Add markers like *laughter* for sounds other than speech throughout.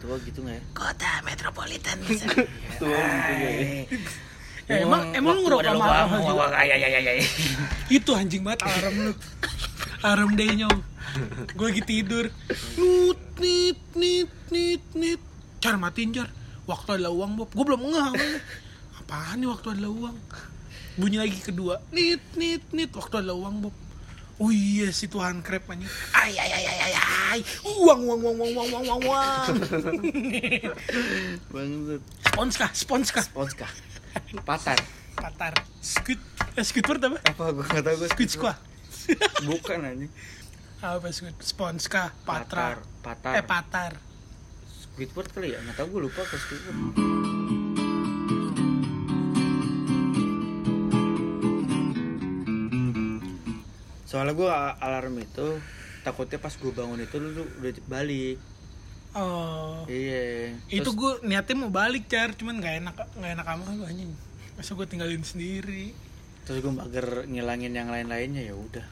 tua gitu nggak ya? Kota metropolitan *laughs* Tua gitu ya. Eh, emang emang lu ngerokok sama alkohol juga? ya ya ya ya itu anjing banget alarm lu. Alarm day nyong. Gue lagi tidur. Nut nit nit nit nit car matiin car waktu adalah uang bob. Gue belum ngeh apaan nih waktu adalah uang? Bunyi lagi kedua. Nit nit nit. Waktu adalah uang bob Oh iya si Tuhan krep. Ay ay ay ay ay ay. Uang uang uang uang uang uang uang uang. Bangsat. Spons kah? Spons kah? Spons kah? Patar. Patar. Squid. Eh, squidward apa? Apa gue nggak tahu gue. Squid uang Bukan uang Apa squid? Spons kah? uang Patar. Patar. Eh patar. Squidward kali ya? Nggak tahu gue lupa ke Squidward. Soalnya gue alarm itu takutnya pas gue bangun itu lu udah balik. Oh. Iya. Itu Terus- gue niatnya mau balik car cuman nggak enak nggak enak sama lu anjing. Masa gue tinggalin sendiri? Terus gue mager ngilangin yang lain-lainnya ya udah.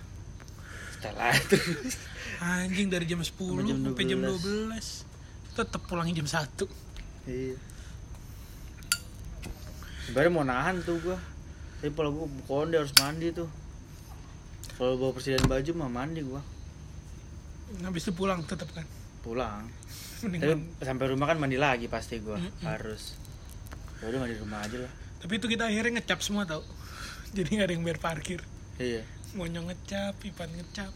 Setelah terus anjing dari jam 10 Sampai jam sampai jam 12. 12 tetep pulangnya jam 1 iya. Sebenarnya mau nahan tuh gue tapi kalau gue konde harus mandi tuh kalau bawa persediaan baju mah mandi gue habis itu pulang tetep kan? Pulang. *laughs* Tapi Mendingan. sampai rumah kan mandi lagi pasti gue Mm-mm. harus. Ya udah mandi di rumah aja lah. Tapi itu kita akhirnya ngecap semua tau. *laughs* Jadi nggak ada yang bayar parkir. Iya. Monyong ngecap ipan ngecap.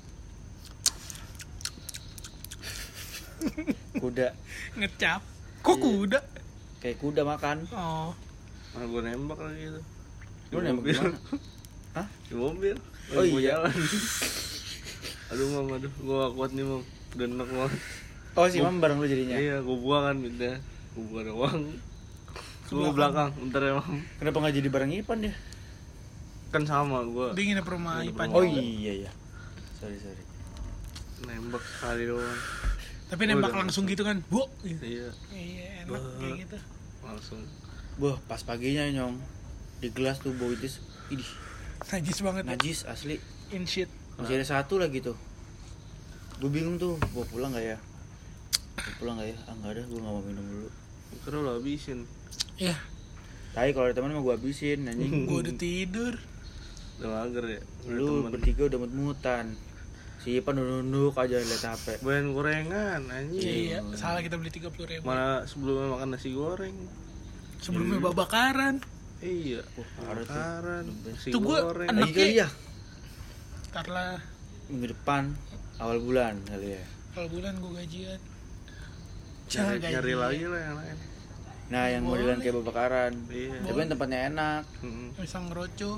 Kuda. *laughs* Ngecap. Kok Iya. kuda? Kayak kuda makan. Oh. Mana gue nembak lagi itu. lu nembak gimana? Hah? Di mobil. Oh, iya. jalan. *laughs* aduh mam, aduh, gue gak kuat nih mam. Udah enak banget. oh si mam bareng lu jadinya Iya, gue buang kan minta. Gue buang doang. Gue belakang. bentar ya mam. kenapa nggak jadi bareng Ipan dia Kan sama gue dia nginep rumah ipan oh iya ya sorry sorry nembak kali doang. tapi nembak langsung gitu kan bu gitu. Iya, iya enak Bah. kayak gitu langsung. Wah, pas paginya nyong di gelas tuh bau itu idih najis banget. Ya. najis asli. In shit. Masih ada satu lagi tuh. Gue bingung tuh mau pulang nggak ya? Mau pulang nggak ya? Ah nggak ada gue nggak mau minum dulu. Karena lo habisin. ya. Tapi kalau ada teman mah gue habisin anjing. Gue udah tidur. Udah mager ya. Udah lu temen. bertiga udah mut-mutan. Si Ipan nunduk aja liat HP Bayan gorengan anjing. iya salah kita beli tiga puluh ribu. Mana sebelumnya makan nasi goreng. sebelumnya babakaran Iya. Tuh. Bakaran, Tuh gua goreng. anak- lagi kali ya karena minggu depan awal bulan kali ya kalau bulan gue gajian nyari gajian. lagi lah yang lain. nah yang modelan kayak babakaran Iya. tapi yang tempatnya enak Mm-mm. bisa ngeroco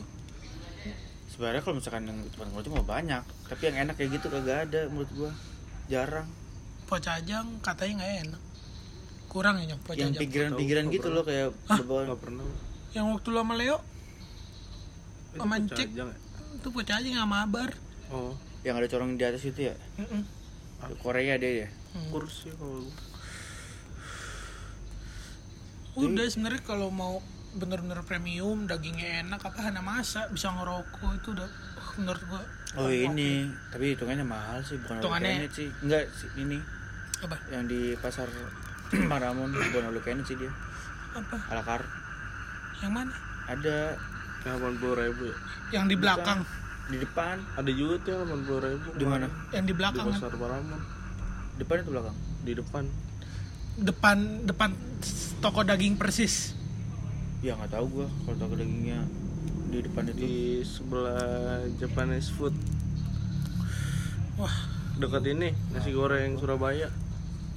sebenarnya kalau misalkan yang tempat ngerocok mah banyak tapi yang enak kayak gitu kagak ada menurut gua jarang pocajang katanya nggak enak kurang ya nyok yang pocajang pinggiran-pinggiran Tahu, gitu loh kayak Hah? bawah- Gak pernah. Yang waktu lu sama Leo? Itu Sama pecah ya? itu pocajang sama abar Oh, yang ada corong di atas itu ya? Mm-mm. Korea dia ya? Hmm. kursi kalau udah sebenarnya kalau mau bener-bener premium dagingnya enak apa hana masa bisa ngerokok itu udah uh, menurut gua. Oh ini. tapi hitungannya mahal sih bukan Hitungannya- sih. Enggak sih ini. Apa? Yang di pasar *clears throat* Paramon bukan all sih dia. Apa? Ala carte yang mana ada delapan puluh ribu ya. yang di belakang di depan Ada juga tuh delapan puluh ribu. Di mana? yang di Di belakang kan? pasar Paramon. depan itu belakang Di depan. depan depan toko daging persis ya nggak tahu gua kalau toko dagingnya di depan itu Di sebelah Japanese food. wah Dekat ini nasi goreng Surabaya.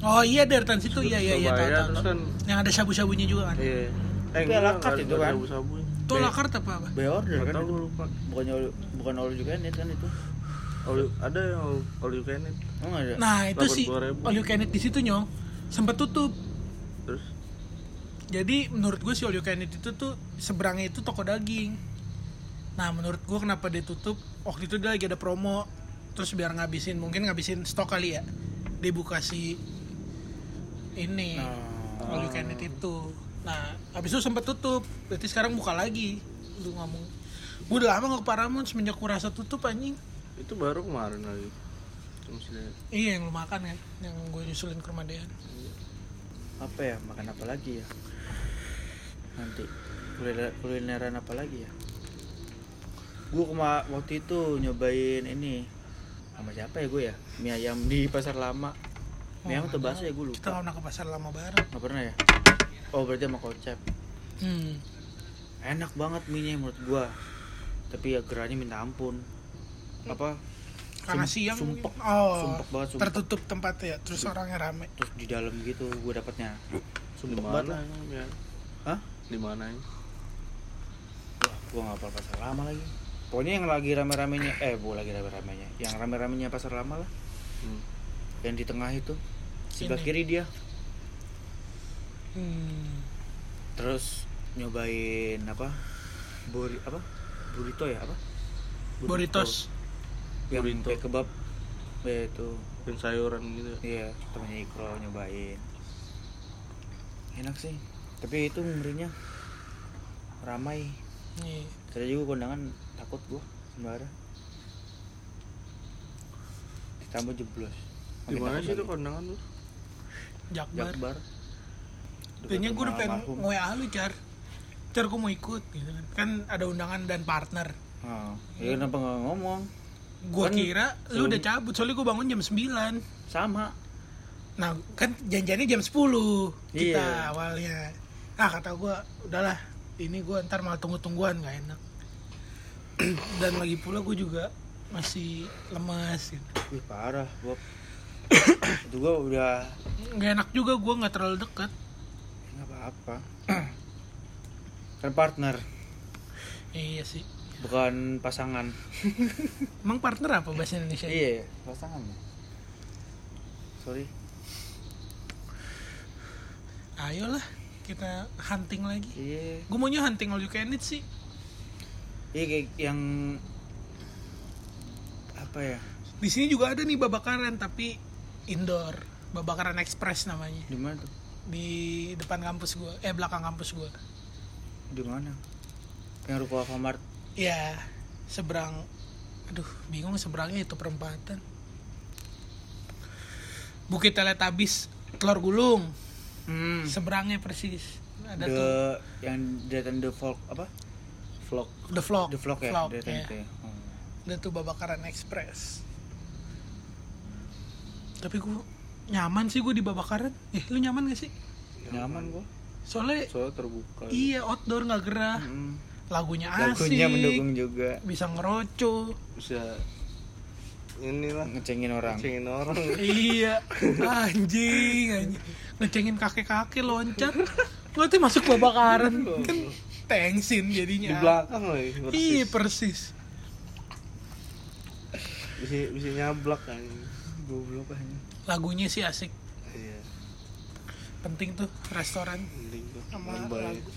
oh iya dari tan situ iya iya iya tahu tahu. kan yang ada sabu-sabunya juga kan iya. Eh, Tapi ala carte itu kan? Itu la carte apa apa Bay order Gak kan tahu lupa. bukannya bukan all you can eat kan itu? All, ada yang all, all you can eat. oh nggak ada? Nah itu sih 80.000. all you can eat di situ nyong. Sempet tutup. Terus? Jadi menurut gue si all you can eat itu tuh seberangnya itu toko daging. Nah menurut gue kenapa dia tutup? Waktu itu dia lagi ada promo. Terus biar ngabisin mungkin ngabisin stok kali ya. Dia buka si ini Oh. all you can eat itu nah habis itu sempet tutup. Berarti sekarang buka lagi. Lu ngomong gue udah lama gak ke Paramount semenjak gue rasa tutup anjing. Itu baru kemarin lagi. Lihat. iya yang lu makan kan yang gue nyusulin ke rumah Dean apa ya? Makan apa lagi ya? Nanti. Kuliner kulineran apa lagi ya? Gue kema waktu itu nyobain ini. Sama siapa ya gue ya? Mie ayam di pasar lama. Mie ayam atau bakso ya gue kita lupa nggak pernah ke pasar lama bareng. Nggak pernah ya oh berarti sama konsep hmm. enak banget mie nya menurut gue tapi ya gerahnya minta ampun. Apa? Karena Sum- siang sumpek. oh sumpek banget sumpek. tertutup tempatnya terus orangnya rame. Terus di dalam gitu gue dapatnya. Di sumpek banget ya hah? Di mana ya Wah, gua nggak hafal pasar lama lagi. Pokoknya yang lagi rame-ramenya, eh bukan lagi rame-ramenya, yang rame-ramenya pasar lama lah, hmm. yang di tengah itu, sebelah kiri dia. Hmm. Terus nyobain apa? Buri apa? Burrito ya apa? Burritos Yang Burrito. kayak kebab. Ya itu. dan sayuran gitu ya. Iya, temannya Ikro nyobain. Enak sih. Tapi itu ngerinya ramai. nih Tadi juga kondangan takut gua sembara. Ditambah jeblos. di mana sih itu kondangan tuh Jakbar Jakbar. Kayaknya gue udah pengen rumah nge-WA lu car car gue mau ikut gitu kan kan ada undangan dan partner. Oh, ya kenapa nggak ngomong? gue Kan kira lu udah cabut soalnya gue bangun jam 9 Sama. nah kan janjiannya jam 10 kita Iya. awalnya ah kata gue udahlah ini gue ntar malah tunggu-tungguan gak enak *clears throat* dan lagi pula gue juga masih lemas gitu. Wih parah, Bob. itu gua udah nggak enak juga gue nggak terlalu deket nggak apa-apa. *clears throat* kan partner, iya sih bukan pasangan. *laughs* emang partner apa bahasa Indonesia iya, pasangan. Sorry. ayolah kita hunting lagi Iya. gue maunya hunting all you can eat sih Iya kayak yang apa ya? di sini juga ada nih babakaran tapi indoor babakaran express namanya Di mana tuh? Di depan kampus gue eh belakang kampus gue Di mana? Yang ruko Alfamart. ya seberang aduh bingung seberangnya itu perempatan Bukit Teletabis telur gulung Hmm. seberangnya persis ada the tuh yang Detan the Folk apa? vlog the vlog The Vlog ya, Vlog, ya. ya. Oh. ada tuh babakaran express tapi gue nyaman sih gue di babakaran eh lu nyaman gak sih? Nyaman gua. soalnya soalnya terbuka. iya outdoor nggak gerah. Hmm. lagunya asik. Lagunya mendukung juga. bisa ngeroco. Bisa inilah. Ngecengin orang. cengin orang. *laughs* Iya. Anjing anjing. Ngecengin kakek kakek loncat nanti masuk babakaran kan tengsin di jadinya belakang lagi iya persis. Persis bisa bisa nyablak kan Goblok aja. Lagunya sih asik iya penting tuh restoran mending tuh Sama Mumbai. lagu.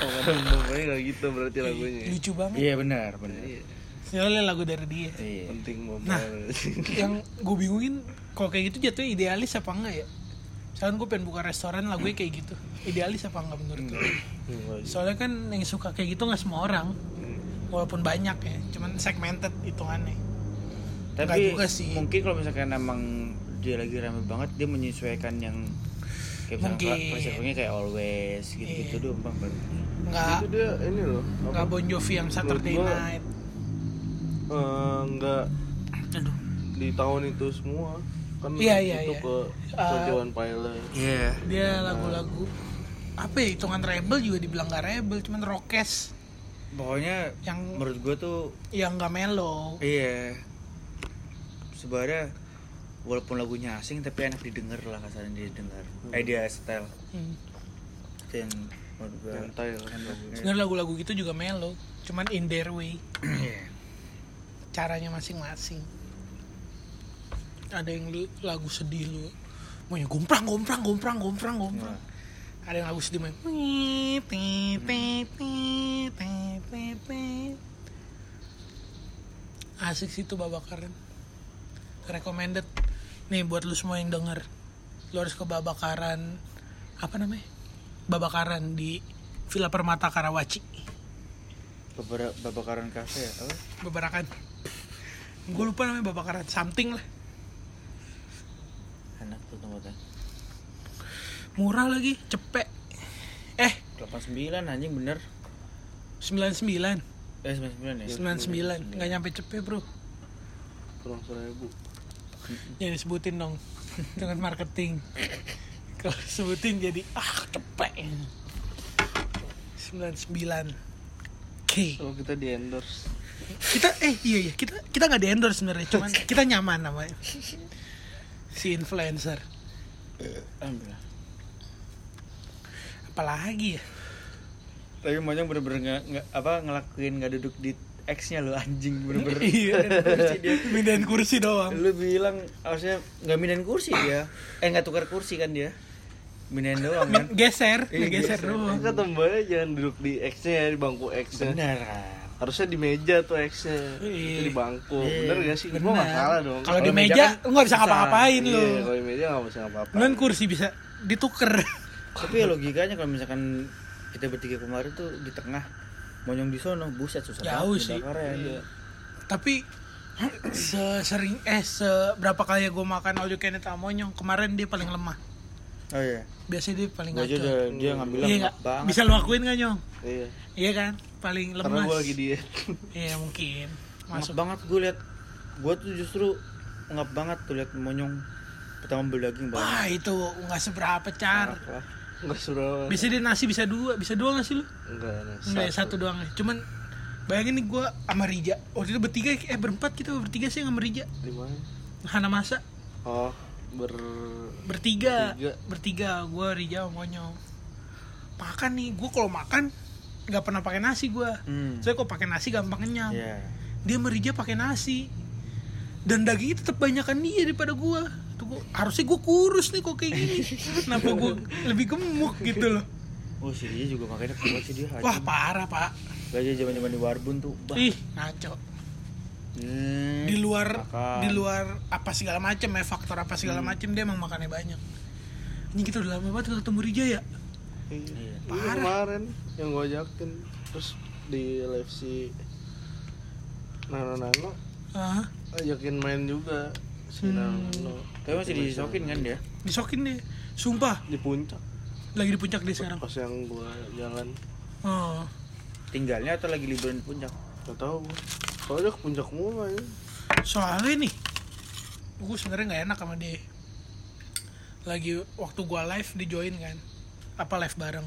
oh Mumbai gitu berarti lagunya ya? lucu banget Iya benar, benar. iya soalnya lagu dari dia Iya. penting Mumbai Nah. *laughs* yang gue bingungin kalau kayak gitu jatuhnya idealis apa enggak ya misalkan gue pengen buka restoran lagunya kayak gitu idealis apa enggak menurut lu Enggak sih. soalnya kan yang suka kayak gitu nggak semua orang walaupun banyak ya cuman segmented hitungannya Tapi juga sih. mungkin kalau misalkan emang dia lagi rame banget, dia menyesuaikan yang kayak Mungkin. klasiknya kayak always gitu-gitu Iya. doang bang. Bang. nggak itu dia ini loh nggak Bon Jovi yang Saturday gua- Night eh, nggak aduh di tahun itu semua kan Iya, iya, itu iya. ke Uh, Sojourn Pilot Iya. dia lagu-lagu apa ya hitungan rebel juga dibilang nggak rebel cuman rockes Pokoknya yang menurut gua tuh yang nggak mellow iya sebenarnya walaupun lagunya asing tapi enak didengar lah kasarnya didengar. Eh dia style. Hmm. itu yang menurut sebenarnya lagu-lagu gitu juga mellow cuman in their way. Iya. caranya masing-masing. Ada yang lu- lagu sedih lu maunya gomprang gomprang gomprang gomprang gomprang. Ada yang lagu sedih main asik sih itu babakaran recommended. Nih buat lu semua yang denger lu harus ke babakaran apa namanya? Babakaran di Villa Permata Karawaci. Beberapa babakaran kafe ya, apa? babakaran gue lupa namanya babakaran something lah. Enak tuh tempatnya. murah lagi cepet eh. 89 anjing bener. 99 eh 99 ya? 99 nggak nyampe cepet bro. Kurang seribu ya disebutin dong. *laughs* Dengan marketing. Kalau sebutin jadi ah cepet. 99 K. Kalau kita di endorse. Kita eh iya iya. Kita kita nggak di endorse sebenarnya cuman *laughs* kita nyaman namanya. Si influencer. Alhamdulillah apalagi ya? Tapi monyong bener-bener nggak nggak apa ngelakuin nggak duduk di X nya lo anjing bener-bener. *laughs* Iya kursi dia. Mindahin kursi doang. Lu bilang harusnya nggak mindahin kursi dia. Eh nggak tukar kursi kan dia. Mindahin doang kan? *laughs* Geser Iya, geser geser. doang. Kata mbaknya jangan duduk di X nya di bangku X nya bener. Kan harusnya di meja tuh X nya Iya. di bangku. Iya. bener gak sih? Bener. gua gak salah dong. Kalau di meja meja kan lu nggak bisa ngapa-ngapain iya lu kalau di meja gak bisa ngapa-apa Cuman kursi bisa dituker. Tapi ya logikanya kalau misalkan kita bertiga kemarin tuh di tengah monyong di sono buset susah Jauh banget sih. ngebakarnya. Iya. tapi sesering eh seberapa kali gue makan all you can eat monyong kemarin dia paling lemah. Oh iya. Biasanya dia paling ngaco. dia nggak bilang iya nggak? banget. Bisa lu akuin nggak nyong? Iya. Iya kan? Paling karena lemas. gua lagi diet. *laughs* Iya mungkin. Ngap masuk. banget gue liat. Gue tuh justru ngap banget tuh liat monyong pertama beli daging wah banyak itu nggak seberapa car. Enggak suruh bisa dia nasi bisa dua bisa dua nggak sih lu Enggak, Enggak ya, satu doang ya. Cuman bayangin nih gue sama Rija. Waktu itu bertiga eh berempat kita bertiga sih sama Rija. Di mana? Hana masa Oh, ber bertiga. Bertiga. Bertiga, gue Rija sama Monyong. Makan nih, gue kalau makan nggak pernah pakai nasi gue. hmm. Saya kok pakai nasi gampang kenyang. Iya. Dia sama Rija pakai nasi. Dan dagingnya tetap banyakan dia daripada gue. Tuh gua, harusnya gue kurus nih kok kayak gini. *laughs* Kenapa gue lebih gemuk gitu loh. oh si dia juga makanya kuat sih dia Wah parah pak. gajah zaman zaman di Warbun tuh bah. Ih ngaco. Hmm. di luar Makan. di luar apa segala macam ya faktor apa segala Hmm. macam dia emang makannya banyak ini kita udah lama banget nggak ketemu Rija ya Iya. Iya. Iya, Parah. kemarin yang gua ajakin terus di live si Nano Nano ah ajakin main juga Hmm. Tapi masih disokin kan dia? disokin deh sumpah. Di puncak. Lagi di puncak dia sekarang. pas yang gua jalan. Oh. Tinggalnya atau lagi liburan di puncak? Gak tahu gua. Soalnya ke puncak mulu ya soalnya nih gue sebenarnya nggak enak sama dia. Lagi waktu gua live di join kan. Apa live bareng.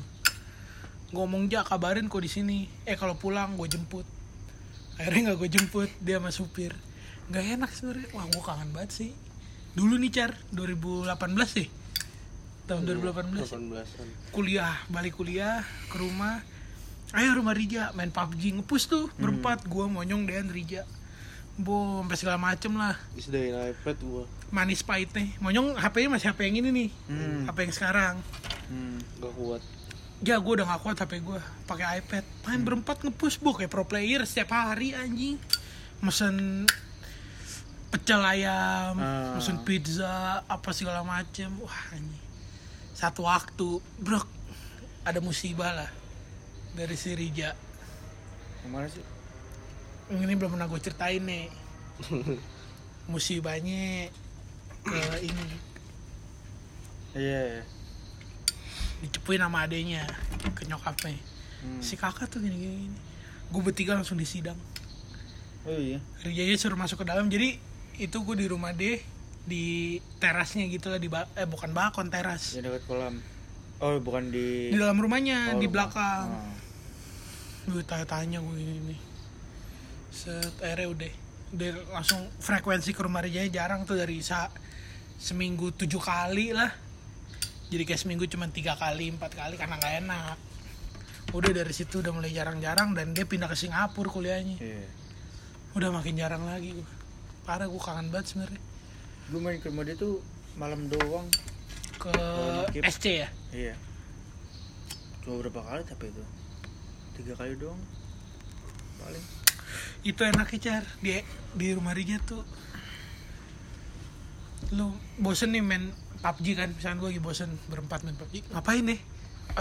Ngomong ja kabarin kok di sini. Eh kalau pulang gue jemput. Akhirnya nggak gue jemput dia sama supir nggak enak sebenarnya. Wah gue kangen banget sih. Dulu nih car 2018 sih. Tahun 2018 18-an kuliah balik kuliah ke rumah. Ayo rumah Rija main PUBG ngepus tuh berempat. Gua monyong dan Rija. Bo sampai segala macem lah. Disediain iPad gua. Manis pahitnya monyong HP-nya masih HP yang ini nih. Hmm. HP yang sekarang. Hmm. gak kuat. Ya gue udah gak kuat HP gue pakai iPad. Main berempat ngepus bu kayak pro player setiap hari anjing. Mesen pecel ayam Ah. mesen pizza apa segala macem. Wah anjing. Satu waktu bro ada musibah lah dari si Rija. Ke mana sih? Ini belum pernah gue ceritain nih *laughs* musibahnya ke ini. Iya iya. dicepuin sama adenya ke nyokapnya. Hmm. si kakak tuh gini gini, gini. gue bertiga langsung disidang. Oh iya. Rijanya suruh masuk ke dalam jadi itu gue di rumah deh di terasnya gitu lah di ba- eh bukan balkon teras. Di dekat kolam. Oh bukan di di dalam rumahnya Oh, di rumah. belakang. Ah. gue tanya-tanya gue gini nih. Set akhirnya udah udah langsung frekuensi ke rumah Rijanya jarang tuh dari sa seminggu tujuh kali lah. Jadi kayak seminggu cuma tiga kali empat kali karena nggak enak. Udah dari situ udah mulai jarang-jarang dan dia pindah ke Singapura kuliahnya. Iya. Udah makin jarang lagi gue parah gue kangen banget sebenarnya. Gue main ke rumah dia tuh malam doang. Ke Oh. SC ya? Iya. Cuma berapa kali tapi itu. Tiga kali doang. Paling. Itu enaknya car di di rumah Rija tuh lu bosen nih main PUBG kan? Misalnya gue lagi bosen berempat main PUBG ngapain nih?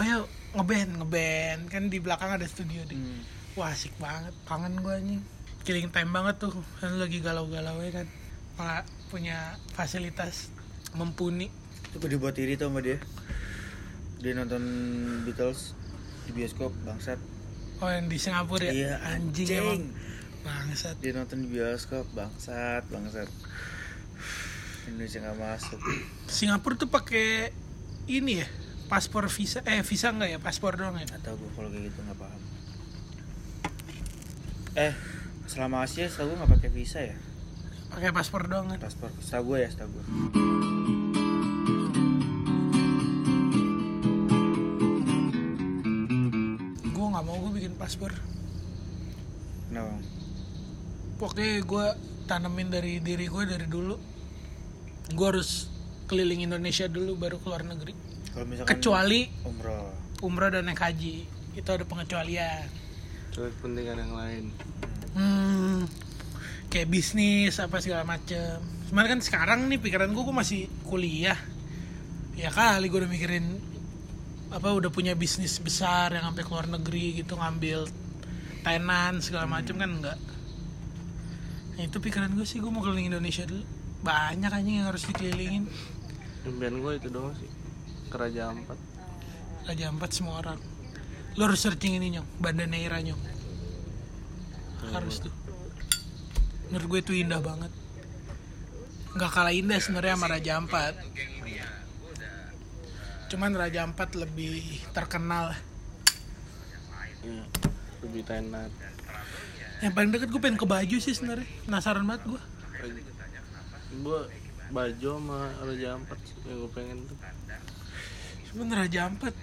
Ayo ngeband ngeband. Kan di belakang ada studio deh. Hmm. wah asik banget. Kangen gue anjing killing time banget tuh. Kan lagi galau-galau ya kan. Malah punya fasilitas mumpuni. Itu gue dibuat iri tuh sama dia. Dia nonton Beatles di bioskop bangsat. Oh yang di Singapura ya? Iya, anjing, anjing. emang. Bangsat. dia nonton di bioskop bangsat bangsat. Indonesia nggak masuk. Singapura tuh pakai ini ya? Paspor visa? Eh visa enggak ya? Paspor doang ya? Nggak tahu gue kalau kayak gitu nggak paham. Eh selama Asia setahu gue nggak pakai visa ya? Pakai paspor doang kan? Paspor. Setahu gue ya setahu gue gue nggak mau gue bikin paspor. Kenapa pokoknya gue tanemin dari diri gue dari dulu. Gue harus keliling Indonesia dulu baru keluar negeri. Kalau misalkan kecuali umroh. umrah dan naik haji. Itu ada pengecualian. Soal kepentingan yang lain hmm, kayak bisnis apa segala macem. Cuman kan sekarang nih pikiran gue gue masih kuliah. Ya kali gue udah mikirin apa udah punya bisnis besar yang sampai keluar negeri gitu ngambil tenan segala macem kan enggak. Nah, itu pikiran gue sih gue mau keliling Indonesia dulu. Banyak anjing yang harus dikelilingin. Impian gue itu doang sih. Keraja Ampat Raja Ampat semua orang. Lo harus searching ini nyong. Banda Neira nyong harus tuh. Menurut gue itu indah banget. Nggak kalah indah sebenarnya sama Raja Ampat. Cuman Raja Ampat lebih terkenal. Ya, lebih tenar. Yang paling deket gue pengen ke baju sih sebenarnya. Penasaran banget gue. Gue Bajo sama Raja Ampat yang gue pengen tuh. Cuman Raja Ampat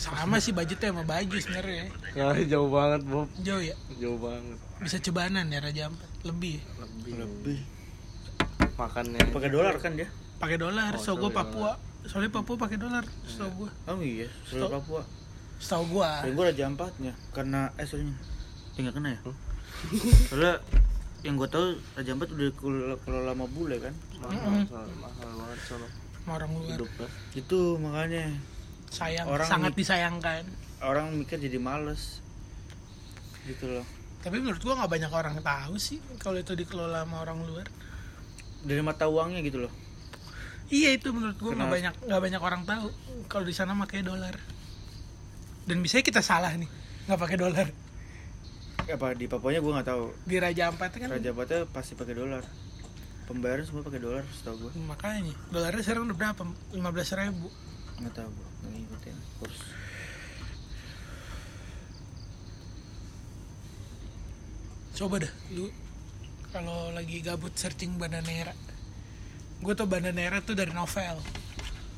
sama sih budgetnya sama baju sebenarnya. Nah, jauh banget Bob. Jauh ya? Jauh banget. Bisa cebanan ya Raja Ampat? Lebih. Ya? lebih, lebih. Makannya. Pakai dolar kan dia? Pakai dolar Oh, so gue sorry, Papua. Soalnya Papua pakai dolar setahu gue oh iya. Seluruh Papua. setahu gue ya gue raja empatnya karena eh sorry ya nggak kena ya? Soalnya yang gue tahu raja empat udah kelola kelola sama bule kan? Mahal, mahal, mahal banget sama orang luar. Itu makanya sayang Orang- sangat disayangkan. orang mikir jadi males. Gitu loh. Tapi menurut gua nggak banyak orang tahu sih kalau itu dikelola sama orang luar. Dari mata uangnya gitu loh. Iya itu menurut gua nggak banyak nggak banyak orang tahu. Kalau di sana pakai dolar. Dan bisa kita salah nih nggak pakai dolar. Apa di Papuanya gue nggak tahu. Di Raja Ampat kan? Raja empatnya pasti pakai dolar. Pembayaran semua pakai dolar setahu gue makanya dolarnya sekarang udah berapa? 15.000 ribu nggak tahu gue nggak ngikutin kurs. Coba dah lu kalau lagi gabut searching Banda Neira gue tau Banda Neira tuh dari novel.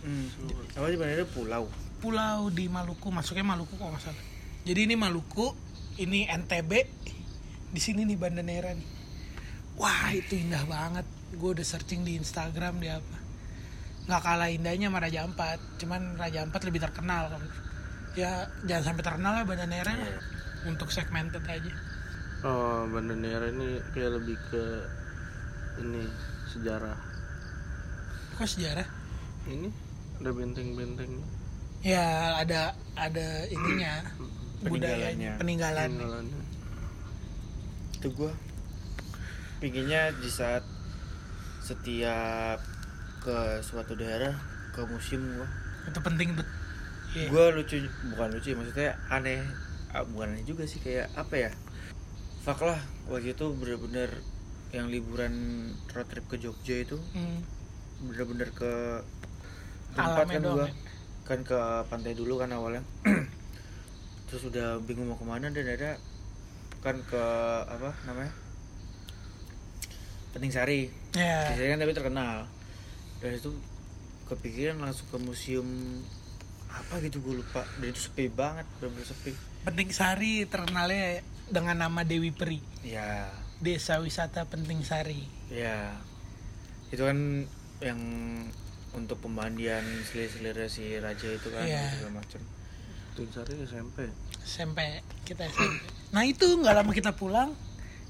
Hmm. apa sih benernya pulau. Pulau di Maluku masuknya Maluku kok nggak salah. Jadi ini Maluku ini NTB di sini nih Banda Neira nih. Wah itu indah banget. Gue udah searching di Instagram di apa nggak kalah indahnya sama Raja Ampat. Cuman Raja Ampat lebih terkenal. Kan ya jangan sampai terkenal lah Banda Neira lah. untuk segmented aja. Oh Banda Neira ini kayak lebih ke ini sejarah. Kok sejarah? Ini ada benteng-bentengnya ya ada ada ininya. *clears throat* Budayanya Peninggalannya. peninggalan. Tinggalannya itu gue pinginnya di saat setiap ke suatu daerah ke museum gue itu penting tuh Iya. gue lucu bukan lucu ya, maksudnya aneh bukan aneh juga sih kayak apa ya? Fuck lah waktu itu bener-bener yang liburan road trip ke Jogja itu Hmm. bener-bener ke tempat Alamnya kan gua. ya? kan ke pantai dulu kan awalnya. *clears throat* Terus udah bingung mau ke mana dan ada kan ke apa namanya? Penting Sari. Penting Sari kan tapi terkenal dari itu kepikiran langsung ke museum apa gitu gue lupa. Dan itu sepi banget bener-bener sepi. Penting sari terkenalnya dengan nama Dewi Peri. Ya. Desa wisata penting sari ya. Itu kan yang untuk pemandian selir-selirnya si raja itu kan Iya. segala macam. Ting Sari SMP SMP kita SMP nah itu nggak lama kita pulang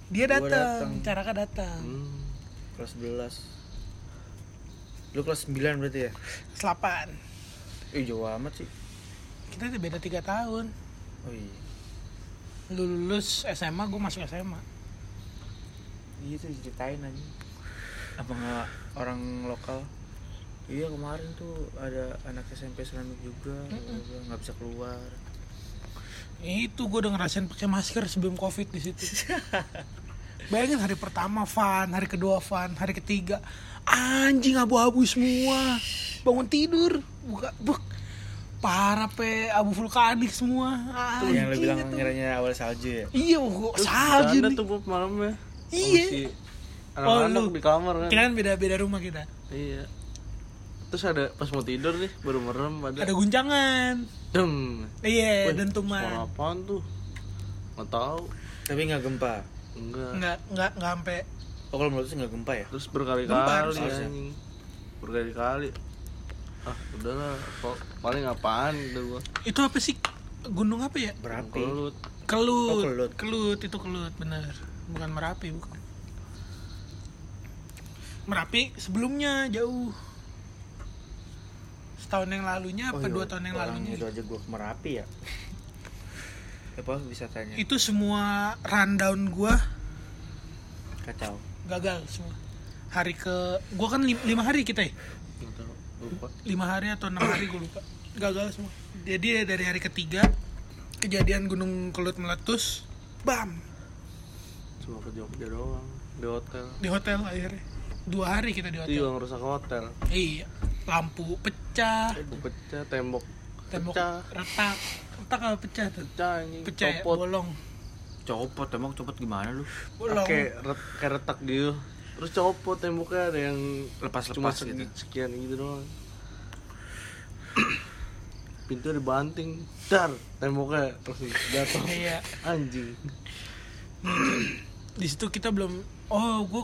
dia datang. Caraka datang. Hmm. kelas 11 lu kelas 9 berarti ya? Selapan Ih jauh amat sih. Kita udah beda tiga tahun. Oh iya. Lu lulus SMA gue masuk SMA iya tuh ceritain aja. Apa nggak orang lokal? Iya kemarin tuh ada anak SMP Islamic juga. Nggak bisa keluar. itu gue udah ngerasain pakai masker sebelum covid di situ *laughs* bayangin hari pertama fun hari kedua fun hari ketiga. Anjing abu-abu semua. Bangun tidur buka buk. Parah pe. Abu vulkanik semua. Tuh yang lu Anjing bilang itu. ngiranya awal salju ya. iya gua salju nih. tuh malamnya. Iya. Oh, anak-anak di kamar kan. kita kan beda beda rumah kita. Iya. Terus ada pas mau tidur nih baru merem ada, ada guncangan. Dem iya dentuman. apaan tuh? Nggak tahu. Tapi nggak gempa. Enggak. Nggak nggak nggak sampai. Oh kalau menurut lu nggak gempa ya? terus berkali-kali anjing. Berkali-kali. Ah udahlah. Kok paling apaan gitu gua? Itu apa sih? Gunung apa ya? Berapi. kelut. Kelut. Oh, kelut. kelut itu kelut bener. Bukan merapi bukan. Merapi sebelumnya jauh. Setahun yang lalunya apa iya, dua tahun yang orang lalunya? Itu aja gua ke Merapi ya. *laughs* Apa bisa tanya? itu semua rundown gua. Kacau. gagal semua. Hari ke gua kan lim- lima hari kita ya? Lupa. Lima hari atau enam hari gue lupa. Gagal semua. Jadi dari hari ketiga kejadian gunung kelut meletus bam. Cuma ke Jogja doang di hotel. Di hotel akhirnya. Dua hari kita di itu hotel. Juga ngerusak hotel. Iya lampu pecah. Aku pecah tembok tembok pecah. retak retak apa pecah tuh? Pecah anjing. Pecah ya, copot. Bolong. Copot emang copot gimana lu? bolong. Kayak ret, kayak retak gitu. Terus copot temboknya ada yang Lepas-lepas cuma gitu. segi- sekian gitu doang. *clears throat* Pintu dibanting dar temboknya terus jatuh. *laughs* Iya. Anjing. *clears throat* Di situ kita belum oh gue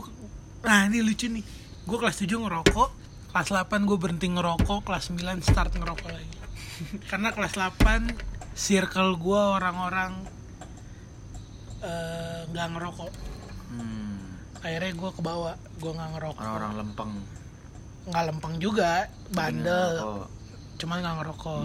nah ini lucu nih. Gue kelas 7 ngerokok kelas 8 gue berhenti ngerokok kelas 9 start ngerokok lagi. *laughs* Karena kelas 8 circle gue orang-orang eh, nggak ngerokok. Hmm. akhirnya gue ke bawah gue nggak ngerokok. Orang-orang lempeng. nggak lempeng juga bandel. cuman nggak ngerokok